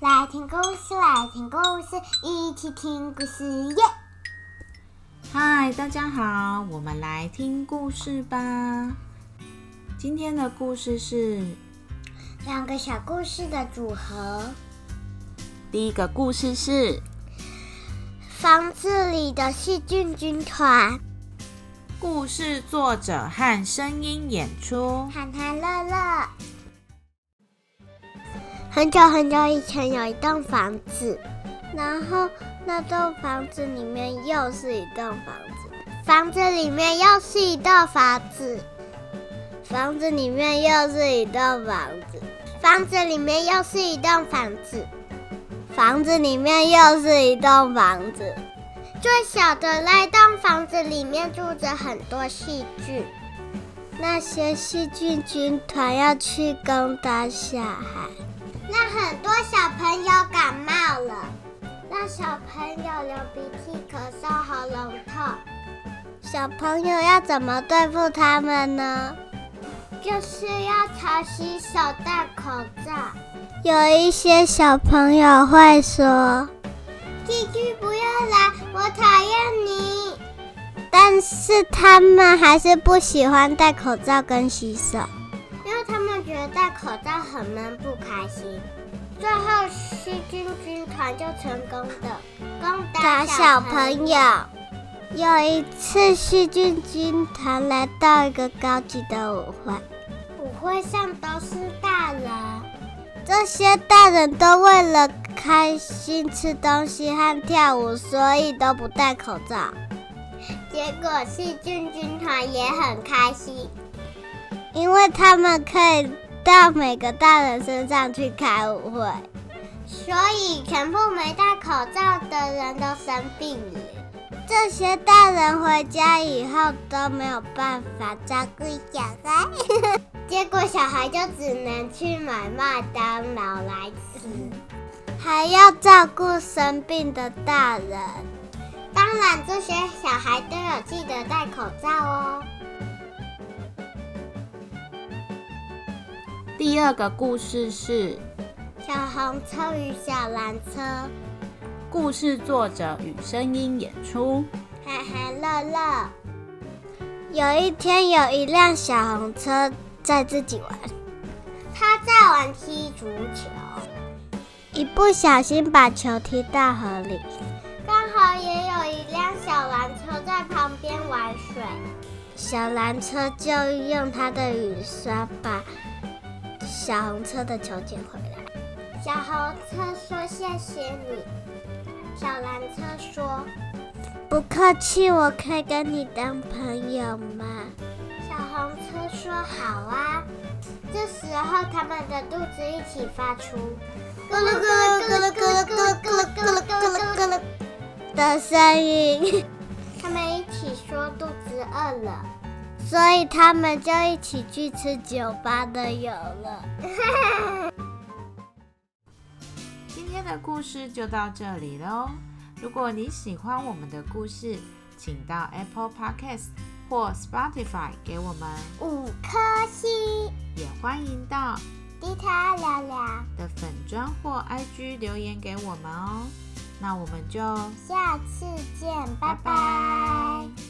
来听故事，来听故事，一起听故事耶！嗨，大家好，我们来听故事吧。今天的故事是两个小故事的组合。第一个故事是房子里的细菌军团。故事作者和声音演出憨憨乐乐。很久很久以前，有一栋房子，然后那栋房子里面又是一栋房子，房子里面又是一栋房子，房子里面又是一栋房子，房子里面又是一栋房子，房子里面又是一栋房子。最小的那栋房子里面住着很多细菌，那些细菌军团要去攻打小孩，让很多小朋友感冒了，让小朋友流鼻涕、咳嗽、喉咙痛。小朋友要怎么对付他们呢？就是要常洗手、戴口罩。有一些小朋友会说。弟弟不要来，我讨厌你。但是他们还是不喜欢戴口罩跟洗手，觉得戴口罩很闷，不开心。最后，细菌军团就成功的攻打小朋友。有一次，细菌军团来到一个高级的舞会，舞会上都是大人，这些大人都为了。开心吃东西和跳舞，所以都不戴口罩。结果细菌军团也很开心，因为他们可以到每个大人身上去开舞会，所以全部没戴口罩的人都生病了。这些大人回家以后都没有办法照顾小孩，结果小孩就只能去买麦当劳来吃。还要照顾生病的大人，当然这些小孩都有记得戴口罩哦。第二个故事是小红车与小蓝车，故事作者与声音演出。嗨嗨乐乐。有一天，有一辆小红车在自己玩，他在玩踢足球。一不小心把球踢到河里，刚好也有一辆小蓝车在旁边玩水，小蓝车就用它的雨刷把小红车的球捡回来。小红车说：“谢谢你。”小蓝车说：“不客气，我可以跟你当朋友吗？”小红车说：“好啊。”这时候，他们的肚子一起发出。咕噜咕噜咕噜咕噜咕噜咕噜咕噜咕噜咕噜的声音，他们一起说肚子饿了，所以他们就一起去吃酒吧的油了。今天的故事就到这里喽。如果你喜欢我们的故事，请到 Apple Podcast 或 Spotify 给我们五颗星，也欢迎到。低他聊聊的粉砖或 IG 留言给我们哦，那我们就下次见，拜拜。